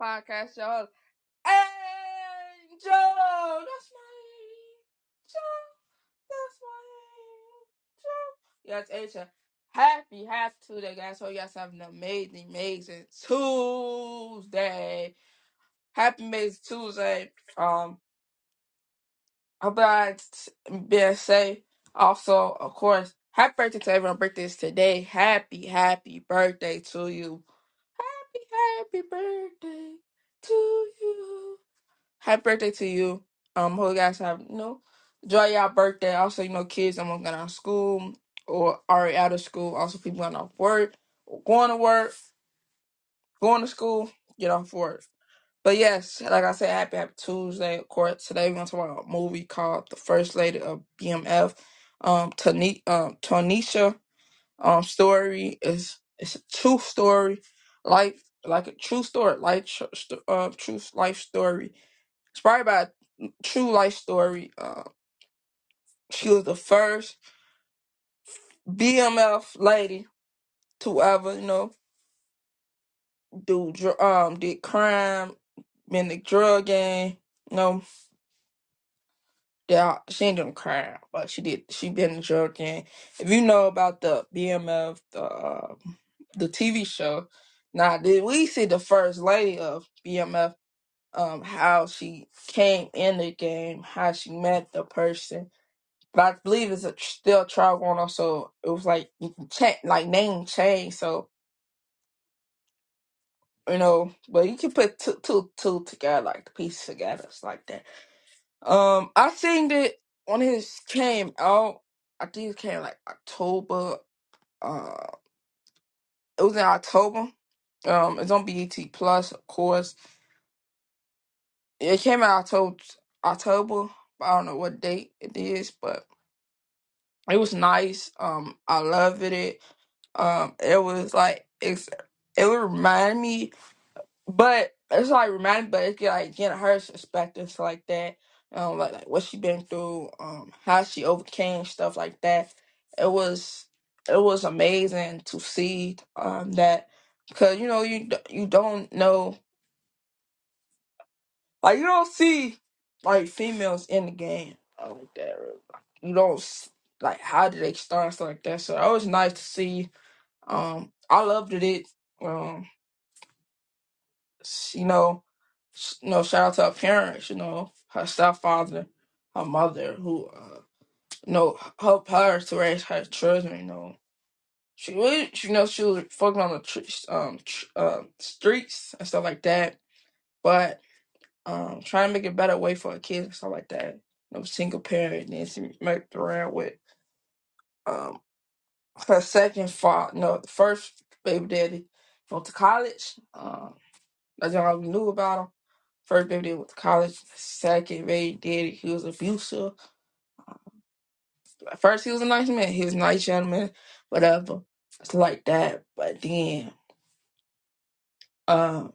Podcast show. Angel, that's my angel. That's my angel. Yes, Angel. Happy, happy Tuesday, guys. Hope you guys have an amazing, amazing Tuesday. Happy amazing Tuesday. Um, I'm glad to be safe. Also, of course, happy birthday to everyone. Birthdays today. Happy, happy birthday to you. Happy, happy birthday to you. Happy birthday to you. Um, hope you guys have you know enjoy your birthday. Also, you know, kids I'm going out of school or already out of school. Also, people going off work or going to work, going to school, get off work. But yes, like I said, happy happy Tuesday. Of course, today we're gonna talk about a movie called The First Lady of BMF. Um, Tani- um, Tanisha um story is it's a true story, life like a true story, like uh, true life story. Probably about a true life story. Uh, she was the first BMF lady to ever, you know, do um did crime been the drug game. You know, yeah, she ain't doing crime, but she did. She been in the drug game. If you know about the BMF, the uh, the TV show, now did we see the first lady of BMF? Um, how she came in the game, how she met the person. But I believe it's a tr- still trial going on, so it was like you can check like name change. So you know, but you can put two two two together like the pieces together, it's like that. Um, I seen it when it came out. I think it came like October. Uh, it was in October. Um, it's on BET Plus, of course. It came out October. October. I don't know what date it is, but it was nice. Um, I loved it. Um, it was like it's. It would remind me But it's like reminding, but it's get like getting her perspective like that. Um, like like what she been through, um, how she overcame stuff like that. It was it was amazing to see um that because you know you you don't know like you don't see like females in the game like that. You don't like how did they start stuff like that. So it was nice to see. Um, I loved it. Um, you know, you know, shout out to her parents, you know, her stepfather, her mother, who, uh, you know, helped her to raise her children, you know. She was, you know, she was fucking on the tr- um, tr- uh, streets and stuff like that, but um, trying to make a better way for her kids and stuff like that. Know, single parent, and then she messed around with um her second father, no, the first baby daddy, went to college. Um, that's all we knew about him First baby did went to college. Second baby daddy, he was abusive. At first he was a nice man. He was a nice gentleman, whatever. It's like that. But then, um,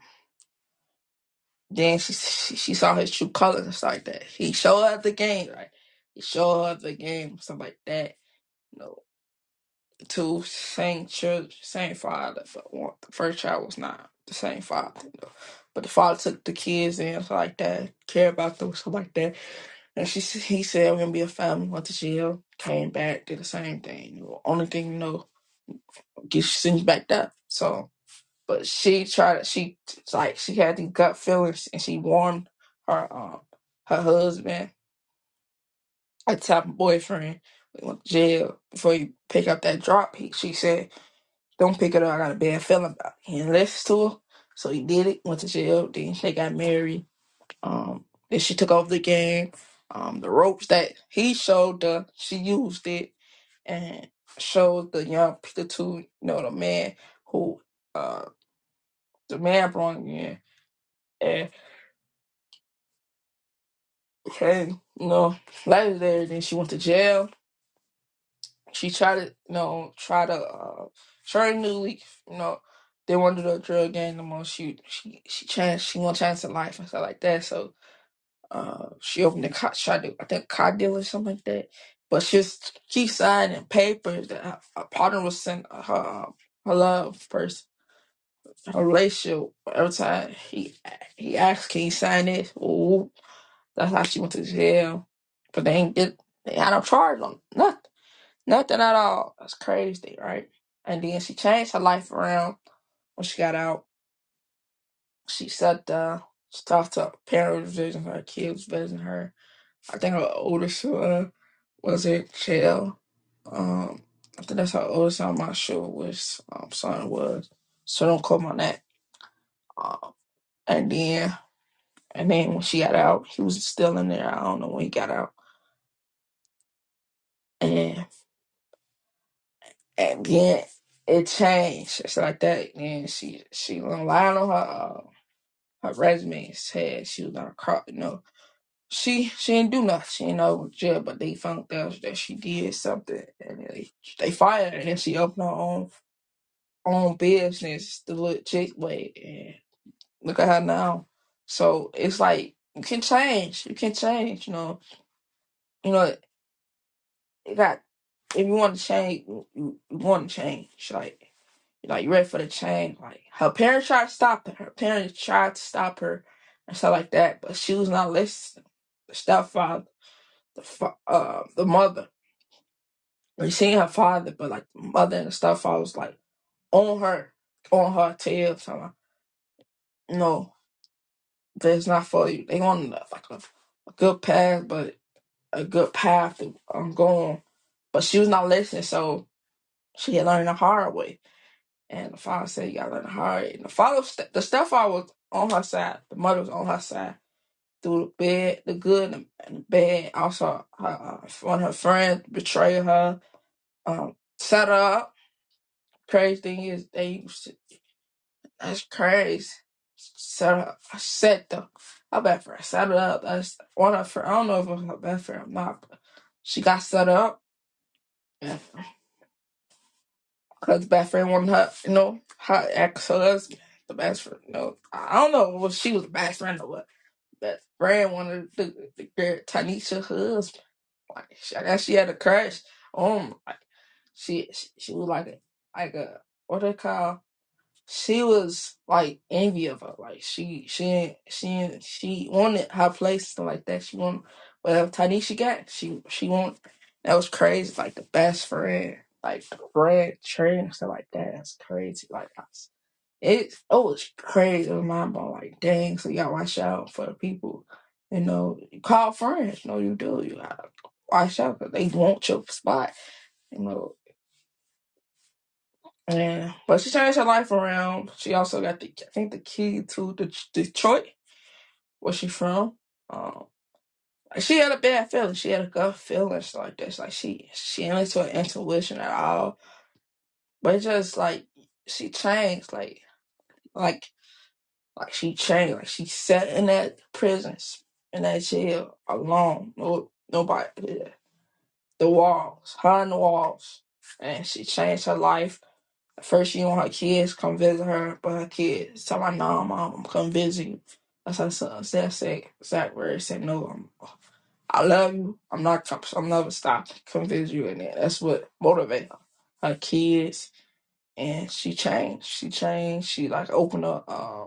then she she, she saw his true colors stuff like that. He showed her the game, right? He showed her the game, stuff like that. You know, two same children, same father, but one, the first child was not the same father. You know? But the father took the kids in, stuff like that, care about them, stuff like that. And she he said we're gonna be a family. Went to jail, came back, did the same thing. Know, only thing you know, get sent backed up. So, but she tried. She like she had these gut feelings, and she warned her um her husband, her of boyfriend, we went to jail before you pick up that drop. He she said, "Don't pick it up. I got a bad feeling about." It. He didn't to her, so he did it. Went to jail. Then they got married Um, then she took over the game. Um, the ropes that he showed her, she used it showed the young the two, you know, the man who uh the man brought in. and came, you know, later there. Then she went to jail. She tried to, you know, try to, uh, try new we, you know, they wanted to do a drug game no more. She, she, she changed. She want to change her life and stuff like that. So, uh, she opened the car, tried to, I think, car deal or something like that. But she just signing papers that her partner was sent her, uh, her love person her relationship every time he he asked, "Can you sign this?" Ooh, that's how she went to jail. But they ain't get they had no charge on nothing, nothing at all. That's crazy, right? And then she changed her life around when she got out. She sat down, she talked to her parents, visiting her kids, visiting her. I think her older son was in jail. Um, I think that's how old son. I'm not sure which um, it was, so don't call my that. Um, and then And then when she got out, he was still in there. I don't know when he got out. And and then it changed. It's like that. And she she lied on her uh, her resume. Said she was on a. You know, she she didn't do nothing. She ain't over jail, but they found out that she did something, and they they fired her. And she opened her own own business the little chick way. And look at her now. So it's like you can change. You can change. You know. You know. It got if you want to change, you, you want to change. Like, like you ready for the change. Like her parents tried to stop her. Her parents tried to stop her and stuff like that, but she was not listening. The stepfather, the fa- uh, the mother. We seen her father, but like the mother and the stepfather was like on her, on her tail. So, no, that's not for you. They on like a, a good path, but a good path to um, go on. But she was not listening, so she had learned the hard way. And the father said, "You gotta learn the hard." And the father, the stepfather was on her side. The mother was on her side through the bad, the good, and the bad. Also, her, one of her friends betrayed her, um, set her up. Crazy thing is, they used to, that's crazy. Set her, set the, her best friend set her up. That's one of her. I don't know if it was her best friend or not, but she got set up. Cause the best friend wanted her, you know, her ex husband, the best friend. You know, I don't know if she was the best friend or what. Best friend wanted the, the girl Tanisha husband. Like she, I guess she had a crush on. Like she, she, she was like a, like a what they call. She was like envy of her. Like she, she, she, she wanted her place stuff like that. She wanted whatever Tanisha got. She, she wanted. That was crazy. Like the best friend like bread trade and stuff like that. That's crazy. Like I s- it, oh, it's crazy. Was mind blowing. Like dang, so gotta watch out for the people. You know, call friends. No, you do. You gotta watch out because they want your spot. You know, Yeah, but she changed her life around. She also got the I think the key to the Detroit, where she from. Um, she had a bad feeling. She had a gut feeling stuff like this. Like she she ain't into her intuition at all. But it's just like she changed. Like Like, like she changed. Like she sat in that prison, in that jail alone. No, nobody. Yeah. The walls, her and the walls, and she changed her life. At first, she want her kids come visit her, but her kids tell my mom, "Mom, I'm come visit you." That's her son. That said exact. Said, "No, I'm, I love you. I'm not. I'm never stop come visit you." And that's what motivated her. Her kids, and she changed. She changed. She like opened up. Um,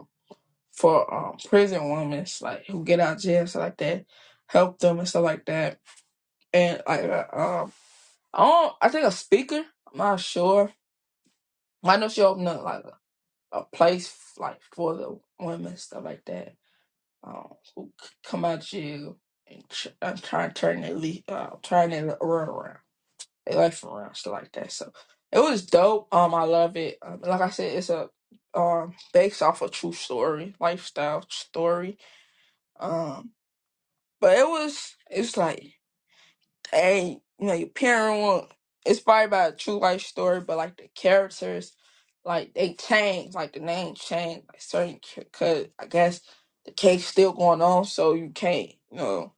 for um prison women like who get out of jail stuff like that, help them and stuff like that. And like uh, um I don't I think a speaker, I'm not sure. I know she opened up like a, a place like for the women stuff like that. Um who come out of jail and, tr- and try to turn their uh turn their world around. Their life around, stuff like that. So it was dope. Um I love it. Um, like I said, it's a um based off a true story, lifestyle story. Um But it was, it's like, hey, you know, your parent want, it's probably about a true life story, but like the characters, like they change, like the name changed, like certain, because I guess the case still going on, so you can't, you know,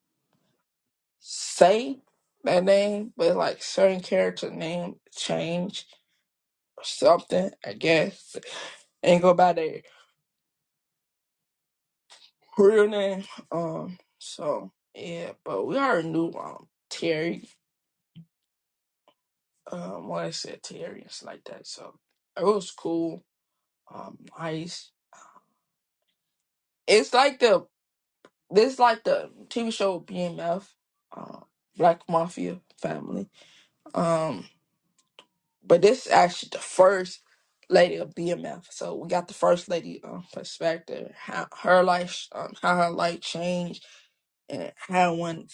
say that name, but like certain character name change or something, I guess. And go by their real name. Um, so yeah, but we already knew um Terry, um, what I said Terry stuff like that. So it was cool. Um, nice. It's like the this like the TV show BMF, uh, Black Mafia Family. Um, but this is actually the first lady of BMF. So we got the first lady um, perspective, how her life, um, how her life changed, and how when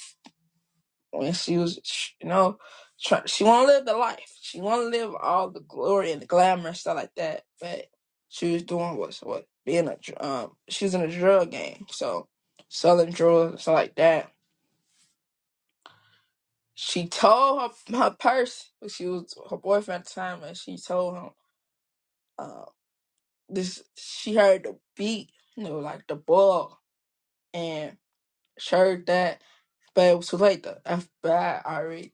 when she was, you know, try, she want to live the life. She want to live all the glory and the glamour and stuff like that. But she was doing was what being a um, she was in a drug game, so selling drugs and stuff like that. She told her her purse, she was her boyfriend at the time, and she told him. uh, this she heard the beat, you know, like the ball, and she heard that, but it was too late. The FBI already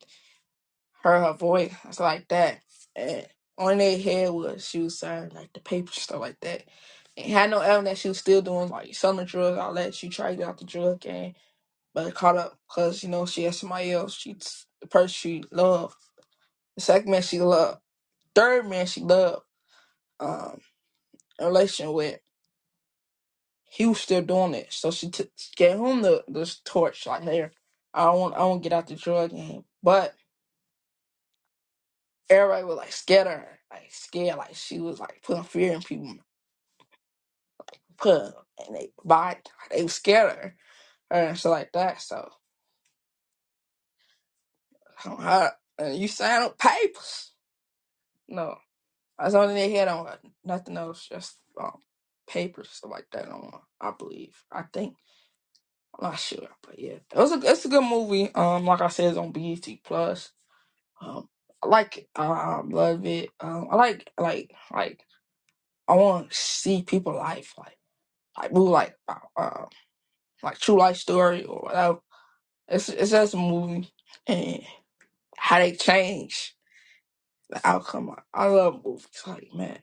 heard her voice, it's like that, and on their head was she was signing like the paper stuff like that. And had no evidence that she was still doing like selling drugs, all that. She tried to get out the drug game, but caught up because you know she had somebody else. She's the person she loved, the second man she loved, third man she loved, um, a relation with. he was still doing it. So she t- gave him the the torch, like, "Here, I don't want, I want to get out the drug game." But everybody was like scared of her, like scared, like she was like putting fear in people, put and they body, they was scared of her and stuff like that. So and you sign up papers, no, that's only they had on nothing else, just um, papers, stuff like that. On, I believe, I think. I'm not sure, but yeah, it was a it's a good movie. Um, like I said, it's on BET Plus. Um, I like it. Um, love it. Um, I like like like I want to see people life like like movie like uh, uh, like true life story or whatever. It's it's just a movie and how they change the outcome. I, love movies. Like man,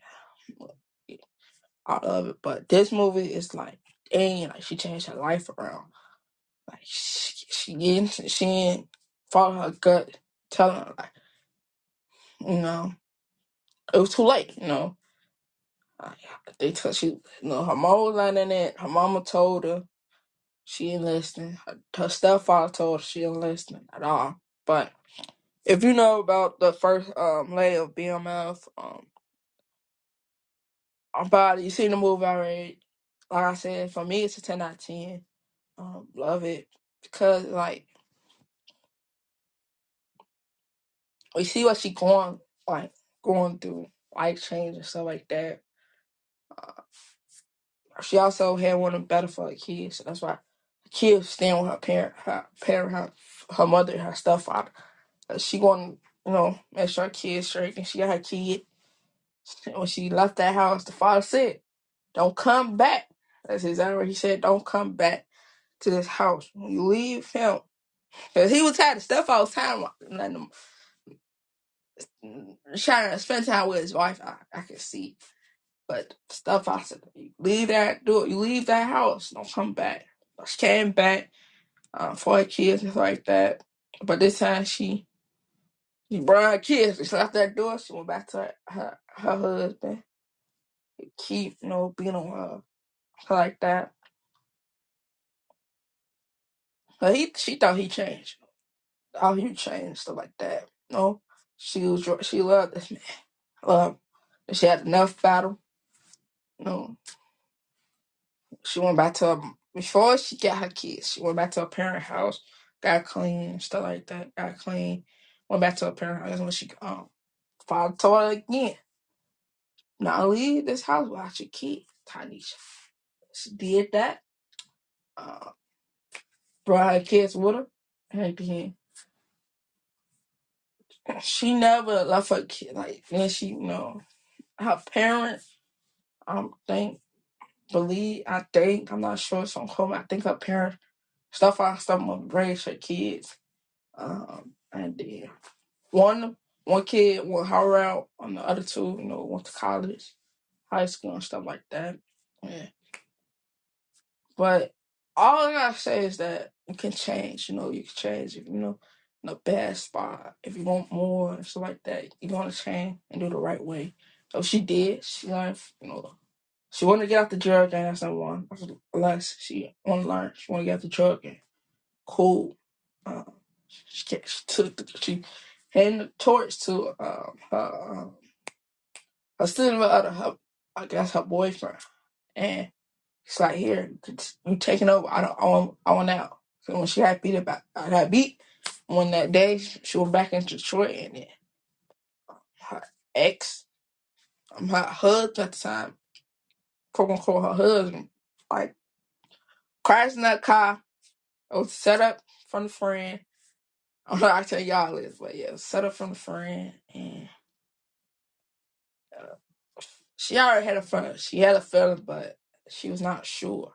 I love it. But this movie is like dang, like she changed her life around. Like she she didn't she didn't follow her gut, telling her like you know it was too late. You know Uh, They told she, you know, her mom was learning it. Her mama told her she ain't listening. Her, her stepfather told her she ain't listening at all. But if you know about the first um lady of BMF, um, about it, you seen the movie already. Like I said, for me, it's a ten out of ten. Um, love it because like we see what she going like going through, life change and stuff like that. Uh, She also had one of better for her kids. So that's why the kids staying with her parent, her parent, her, her mother, her stepfather. Uh, She going, you know, make sure her kids straight. And she got her kid. When she left that house, the father said, "Don't come back." That's exactly what he said. Don't come back to this house. When you leave him, because he was tired. The stepfather was tired of letting him trying to spend time with his wife. I, I can see. But stuff I said, leave that door, you leave that house, don't come back. She came back um, for her kids stuff like that. But this time she she brought her kids. She left that door. She went back to her her, her husband. Keep you know being on her like that. But he she thought he changed. Oh, he changed stuff like that. No, she was she loved this man. Love. She had enough battle. No, She went back to her, before she got her kids. She went back to her parent house, got clean, stuff like that. Got clean. Went back to her parent house. When she um father told her again, not leave this house without your kid, Tanisha. She did that. Uh, brought her kids with her. And again, she never left her kid. Like then she, you know, her parents. Um, think. Believe, I think, I'm not sure, I'm home. I think her parents, stuff I stuff with raise her kids. Um, and then one one kid went her out, on the other two, you know, went to college, high school, and stuff like that. Yeah. But all I gotta say is that you can change. You know, you can change. If you know, in a bad spot, if you want more and stuff like that, you want to change and do the right way. So she did. She learned. You know, she wanted to get out the drug game. That's number one. Unless she want to learn, she want to get out the drug game. Cool. Um, she, she took. The, she handed the torch to um, her um, her student her I guess her boyfriend, and it's like here, you taking over. I don't. I want. I want out. So when she got beat about, I got beat. When that day she went back into Detroit, and then her ex, um, her husband at the time, quote unquote, her husband, like crashed in that car. It was set up from the friend. I'm not tell y'all this, but yeah, set up from the friend, and uh, she already had a feeling. She had a feeling, but she was not sure.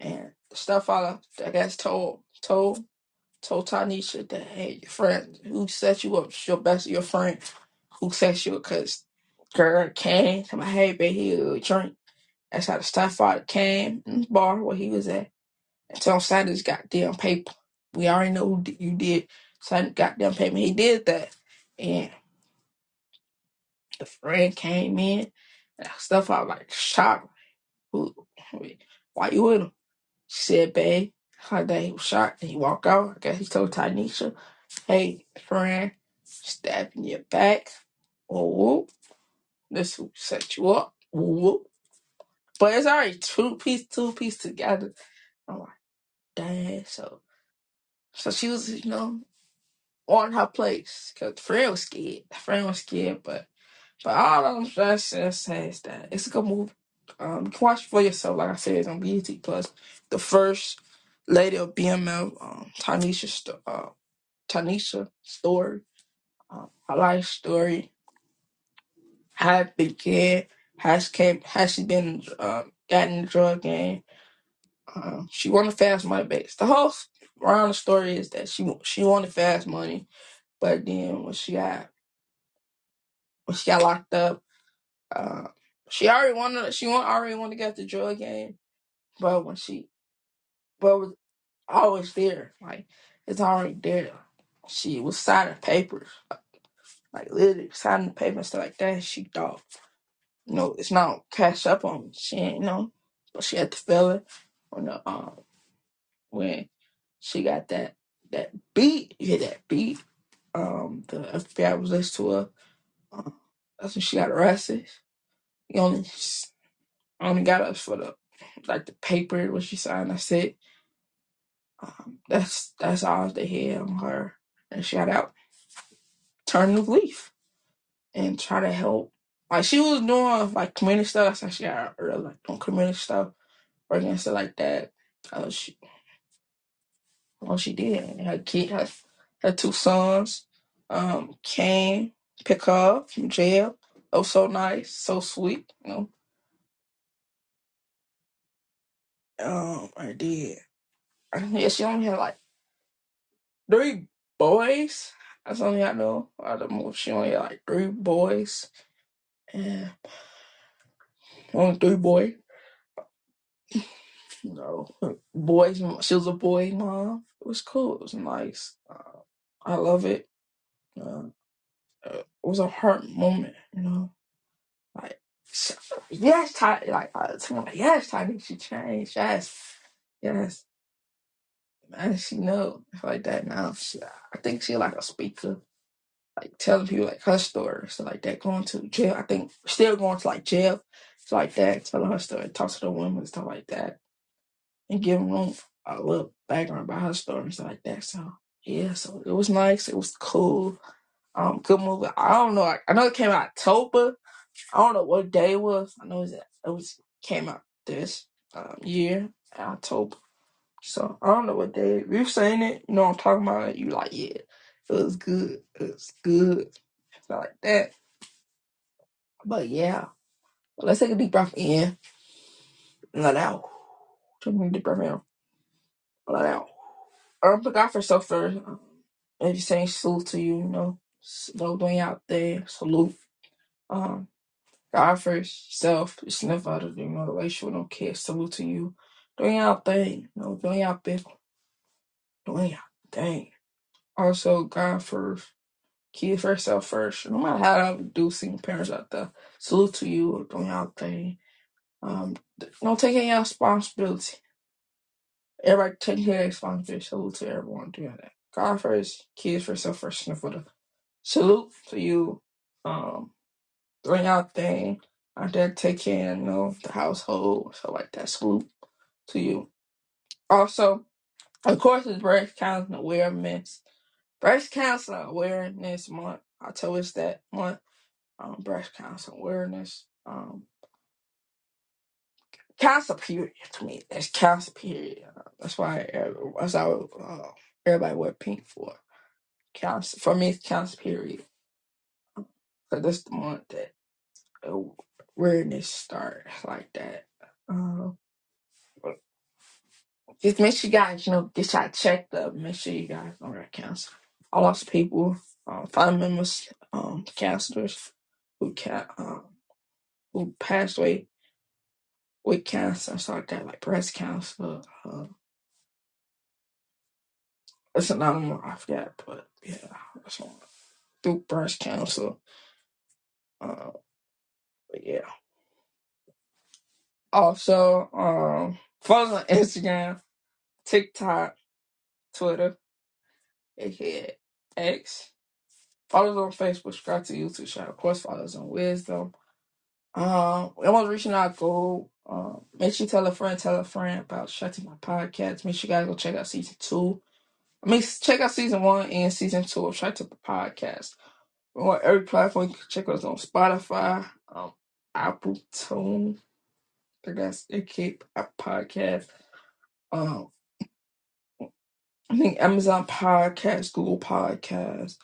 And the stuff I, I guess, told told told Tanisha that hey, your friend who set you up, your best your friend who set you up, cause girl came to my hey baby, he would drink. That's how the stepfather came in the bar where he was at and told him sign this goddamn paper. We already know who you did sign the goddamn paper. He did that, and the friend came in and stuff. Was like shocked. Who? Why you with him? She said, babe, her day he was shocked and he walked out. I guess he told Tanisha, hey, friend, stabbing your back. Oh, this will set you up. Whoop. But it's already two piece, two piece together. I'm like, dang. So, so she was, you know, on her place because friend was scared. The friend was scared, but but all I'm just to say is that it's a good movie. Um, you can watch it for yourself. Like I said, it's on BET Plus. The first lady of BMF, um, Tanisha, uh, Tanisha story, um, her life story, how it began, she came, how she been uh, got in the drug game. Um, she wanted fast money base. The whole round of story is that she she wanted fast money, but then when she got when she got locked up, uh, she already wanted she want, already wanted to get the drug game, but when she but was always there, like it's already there. She was signing papers, like literally signing the papers and stuff like that. She thought. You know, it's not cash up on. She ain't you know, but she had to feel it when the um when she got that that beat. You hear that beat? Um, the FBI was listening to her. Um, that's when she got arrested. He only only got us for the like the paper what she signed. That's it. Um, that's that's all they had on her, and she got out, turn the leaf, and try to help. Like she was doing like community stuff. That's how she got early, like doing community stuff working and stuff like that. Oh she, well, she did. And her kid, her, her two sons, um, came pick up from jail. Oh, so nice, so sweet. You know, um, I did. Yeah, she only had like three boys. That's only I know. Out of the movie, she only had like three boys, only three. You know, boys. She was a boy mom. It was cool. It was nice. Uh, I love it. Uh, uh, it was a hurt moment, you know. Like, yes, Ty, like, uh, someone like, yes, Tiny, she changed. Yes, yes. Man, she know like that now. She, I think she like a speaker, like telling people like her story, so like that. Going to jail, I think still going to like jail, so like that, telling her story, talk to the women stuff like that, and giving them a little background about her story and stuff like that. So yeah, so it was nice. It was cool. Um, good movie. I don't know. I, I know it came out October. I don't know what day it was. I know it was, it was came out this um, year October. So I don't know what day. If you've seen it, you know what I'm talking about. You like, yeah, it was good. It was good. Stuff like that. But yeah, let's take a deep breath in. let out. Take a deep breath in. Let out. Um, look out for yourself first. If you're saying salute to you, you know, slow doing out there, salute. Um, God first, self, it's never out of you know, relationship, no kids, salute to you. Doing out thing, you know, doing out big, doing out thing. Also, God first, kids first, self first. No matter how I do single parents out there, salute to you, doing out thing. Um, don't take any responsibility. Everybody taking care of responsibility. Salute to everyone doing that. God first, kids first, self first, and for the salute to you. Um, doing your thing. Our dad take care, you know, the household, so like that. Salute to you. Also, of course, it's breast cancer awareness. Breast cancer awareness month. October that month. Um, breast cancer awareness. Um, cancer period to me. It's cancer period. That's why. That's how uh, everybody wear pink for cancer. For me, it's cancer period. So that's the month that awareness starts like that. Um, just make sure you guys, you know, get y'all checked up. Make sure you guys don't got cancer. I lost people, um, family members, um, counselors who um, who passed away with cancer and stuff like that, like breast cancer. Uh, it's another one I forgot, but yeah, through breast cancer. Uh, but yeah. Also, um, follow us on Instagram, TikTok, Twitter, aka X. Follow us on Facebook, subscribe to YouTube channel. Of course, follow us on Wisdom. Um, almost reaching our goal. Um, make sure you tell a friend, tell a friend about Shutting My Podcast. Make sure you guys go check out season two. I mean, check out season one and season two of Shut the Podcast. We're on every platform. You can check us on Spotify, um, Apple Tune. I think that's Podcast. Um, I think Amazon Podcast, Google Podcast.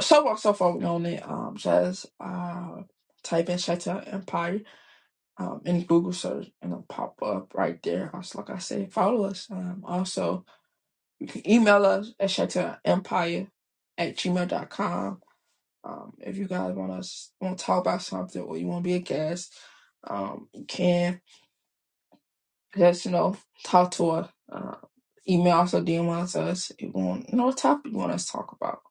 So far, so far, we on it. Um, just uh, type in Chi-Town Empire um, in Google search and it'll pop up right there. Also, like I said, follow us. Um, also, you can email us at shutterempire at gmail.com. Um, if you guys want us want to talk about something or you want to be a guest, um, you can just you know talk to us. Email also DM us if you want you know what topic you want us to talk about.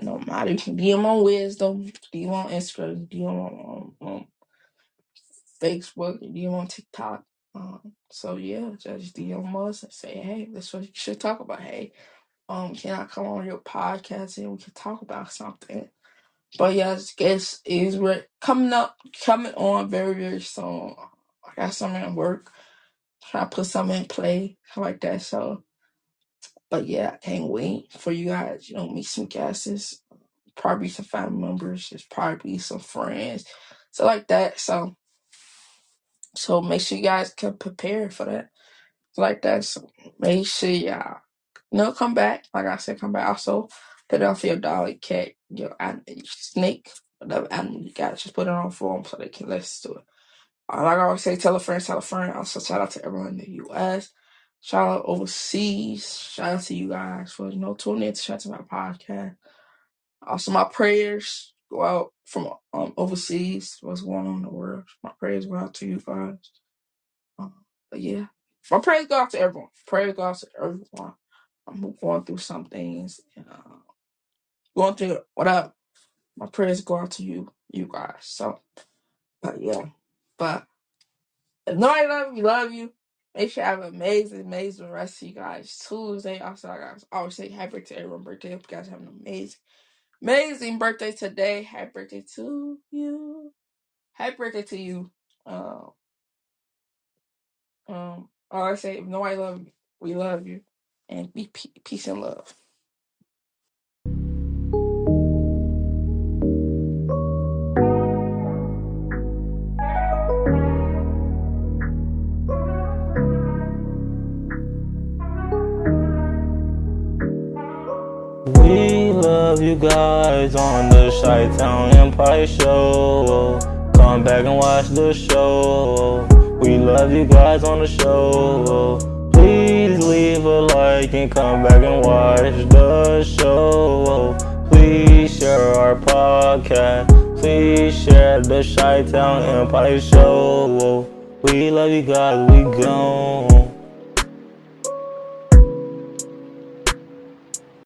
You know, matter you can DM on Wisdom, DM on Instagram, DM on, on, on Facebook, DM on TikTok. Um, so yeah, just DM us and say, hey, this is what you should talk about. Hey, um, can I come on your podcast and we can talk about something? But yes, guess is coming up, coming on very very soon. I got something at work. Try to put something in play like that. So, but yeah, I can't wait for you guys. You know, meet some guests, probably some family members. There's probably some friends, so like that. So, so make sure you guys can prepare for that. like that. So make sure y'all, you come back. Like I said, come back. Also, put it on for your dog, cat, your your snake, whatever animal you got. Just put it on for them so they can listen to it. Like I always say, tell a friend, tell a friend. Also, shout out to everyone in the U.S. Shout out overseas. Shout out to you guys for you know tuning in to shout out to my podcast. Also, my prayers go out from um, overseas. What's going on in the world? My prayers go out to you guys. Um, but yeah, my prayers go out to everyone. Prayers go out to everyone. I'm going through some things, uh, going through whatever. My prayers go out to you, you guys. So, but yeah, but if nobody love you, love you. Make sure you have an amazing, amazing rest of you guys. Tuesday, also, I guys always say happy birthday to everyone. Birthday, hope you guys have an amazing, amazing birthday today. Happy birthday to you. Happy birthday to you. Um, um, all I say if nobody love you, we love you, and be pe- peace and love. We love you guys on the Chi Town Empire Show. Come back and watch the show. We love you guys on the show. Please leave a like and come back and watch the show. Please share our podcast. Please share the Chi Town Empire show. We love you guys. We gone.